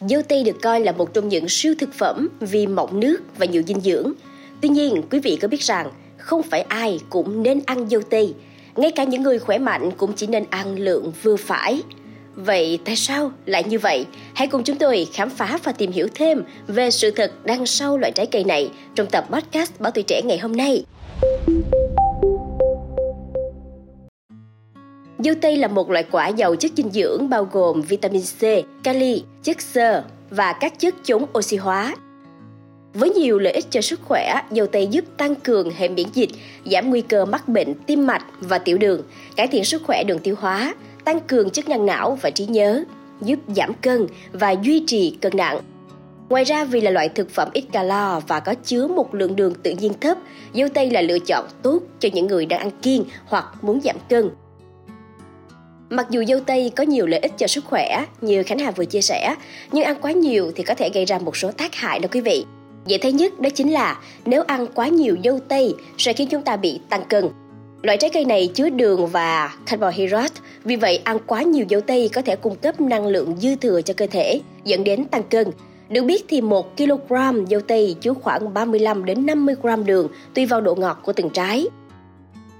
Dâu tây được coi là một trong những siêu thực phẩm vì mọng nước và nhiều dinh dưỡng. Tuy nhiên, quý vị có biết rằng không phải ai cũng nên ăn dâu tây. Ngay cả những người khỏe mạnh cũng chỉ nên ăn lượng vừa phải. Vậy tại sao lại như vậy? Hãy cùng chúng tôi khám phá và tìm hiểu thêm về sự thật đằng sau loại trái cây này trong tập podcast Báo Tuổi Trẻ ngày hôm nay. Dâu tây là một loại quả giàu chất dinh dưỡng bao gồm vitamin C, kali, chất xơ và các chất chống oxy hóa. Với nhiều lợi ích cho sức khỏe, dâu tây giúp tăng cường hệ miễn dịch, giảm nguy cơ mắc bệnh tim mạch và tiểu đường, cải thiện sức khỏe đường tiêu hóa, tăng cường chức năng não và trí nhớ, giúp giảm cân và duy trì cân nặng. Ngoài ra vì là loại thực phẩm ít calo và có chứa một lượng đường tự nhiên thấp, dâu tây là lựa chọn tốt cho những người đang ăn kiêng hoặc muốn giảm cân. Mặc dù dâu tây có nhiều lợi ích cho sức khỏe như Khánh Hà vừa chia sẻ, nhưng ăn quá nhiều thì có thể gây ra một số tác hại đó quý vị. Dễ thấy nhất đó chính là nếu ăn quá nhiều dâu tây sẽ khiến chúng ta bị tăng cân. Loại trái cây này chứa đường và carbohydrate, vì vậy ăn quá nhiều dâu tây có thể cung cấp năng lượng dư thừa cho cơ thể, dẫn đến tăng cân. Được biết thì 1 kg dâu tây chứa khoảng 35 đến 50 gram đường tùy vào độ ngọt của từng trái.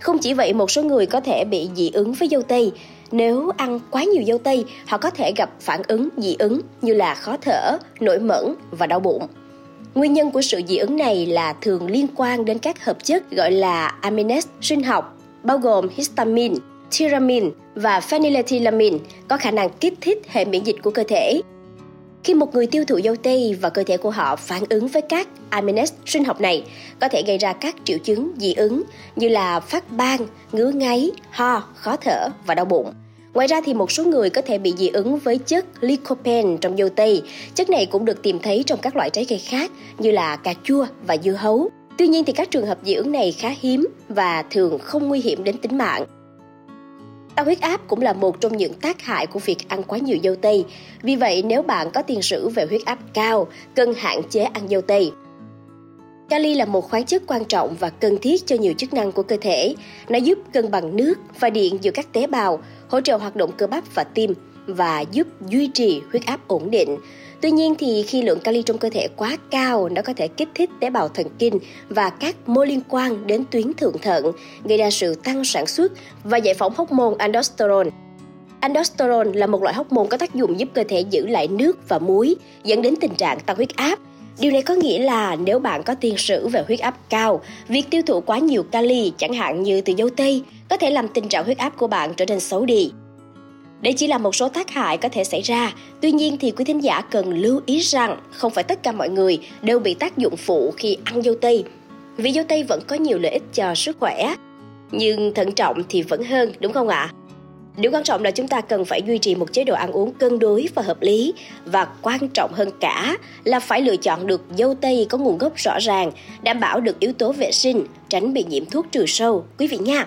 Không chỉ vậy, một số người có thể bị dị ứng với dâu tây. Nếu ăn quá nhiều dâu tây, họ có thể gặp phản ứng dị ứng như là khó thở, nổi mẩn và đau bụng. Nguyên nhân của sự dị ứng này là thường liên quan đến các hợp chất gọi là amines sinh học, bao gồm histamine, tyramine và phenylethylamine có khả năng kích thích hệ miễn dịch của cơ thể. Khi một người tiêu thụ dâu tây và cơ thể của họ phản ứng với các amines sinh học này, có thể gây ra các triệu chứng dị ứng như là phát ban, ngứa ngáy, ho, khó thở và đau bụng. Ngoài ra thì một số người có thể bị dị ứng với chất lycopene trong dâu tây. Chất này cũng được tìm thấy trong các loại trái cây khác như là cà chua và dưa hấu. Tuy nhiên thì các trường hợp dị ứng này khá hiếm và thường không nguy hiểm đến tính mạng. Tăng huyết áp cũng là một trong những tác hại của việc ăn quá nhiều dâu tây. Vì vậy, nếu bạn có tiền sử về huyết áp cao, cần hạn chế ăn dâu tây. Kali là một khoáng chất quan trọng và cần thiết cho nhiều chức năng của cơ thể. Nó giúp cân bằng nước và điện giữa các tế bào, hỗ trợ hoạt động cơ bắp và tim và giúp duy trì huyết áp ổn định. Tuy nhiên thì khi lượng kali trong cơ thể quá cao, nó có thể kích thích tế bào thần kinh và các mô liên quan đến tuyến thượng thận, gây ra sự tăng sản xuất và giải phóng hormone aldosterone. Aldosterone là một loại hormone có tác dụng giúp cơ thể giữ lại nước và muối, dẫn đến tình trạng tăng huyết áp. Điều này có nghĩa là nếu bạn có tiền sử về huyết áp cao, việc tiêu thụ quá nhiều kali chẳng hạn như từ dâu tây có thể làm tình trạng huyết áp của bạn trở nên xấu đi. Đây chỉ là một số tác hại có thể xảy ra, tuy nhiên thì quý thính giả cần lưu ý rằng không phải tất cả mọi người đều bị tác dụng phụ khi ăn dâu tây. Vì dâu tây vẫn có nhiều lợi ích cho sức khỏe, nhưng thận trọng thì vẫn hơn, đúng không ạ? Điều quan trọng là chúng ta cần phải duy trì một chế độ ăn uống cân đối và hợp lý và quan trọng hơn cả là phải lựa chọn được dâu tây có nguồn gốc rõ ràng, đảm bảo được yếu tố vệ sinh, tránh bị nhiễm thuốc trừ sâu, quý vị nha.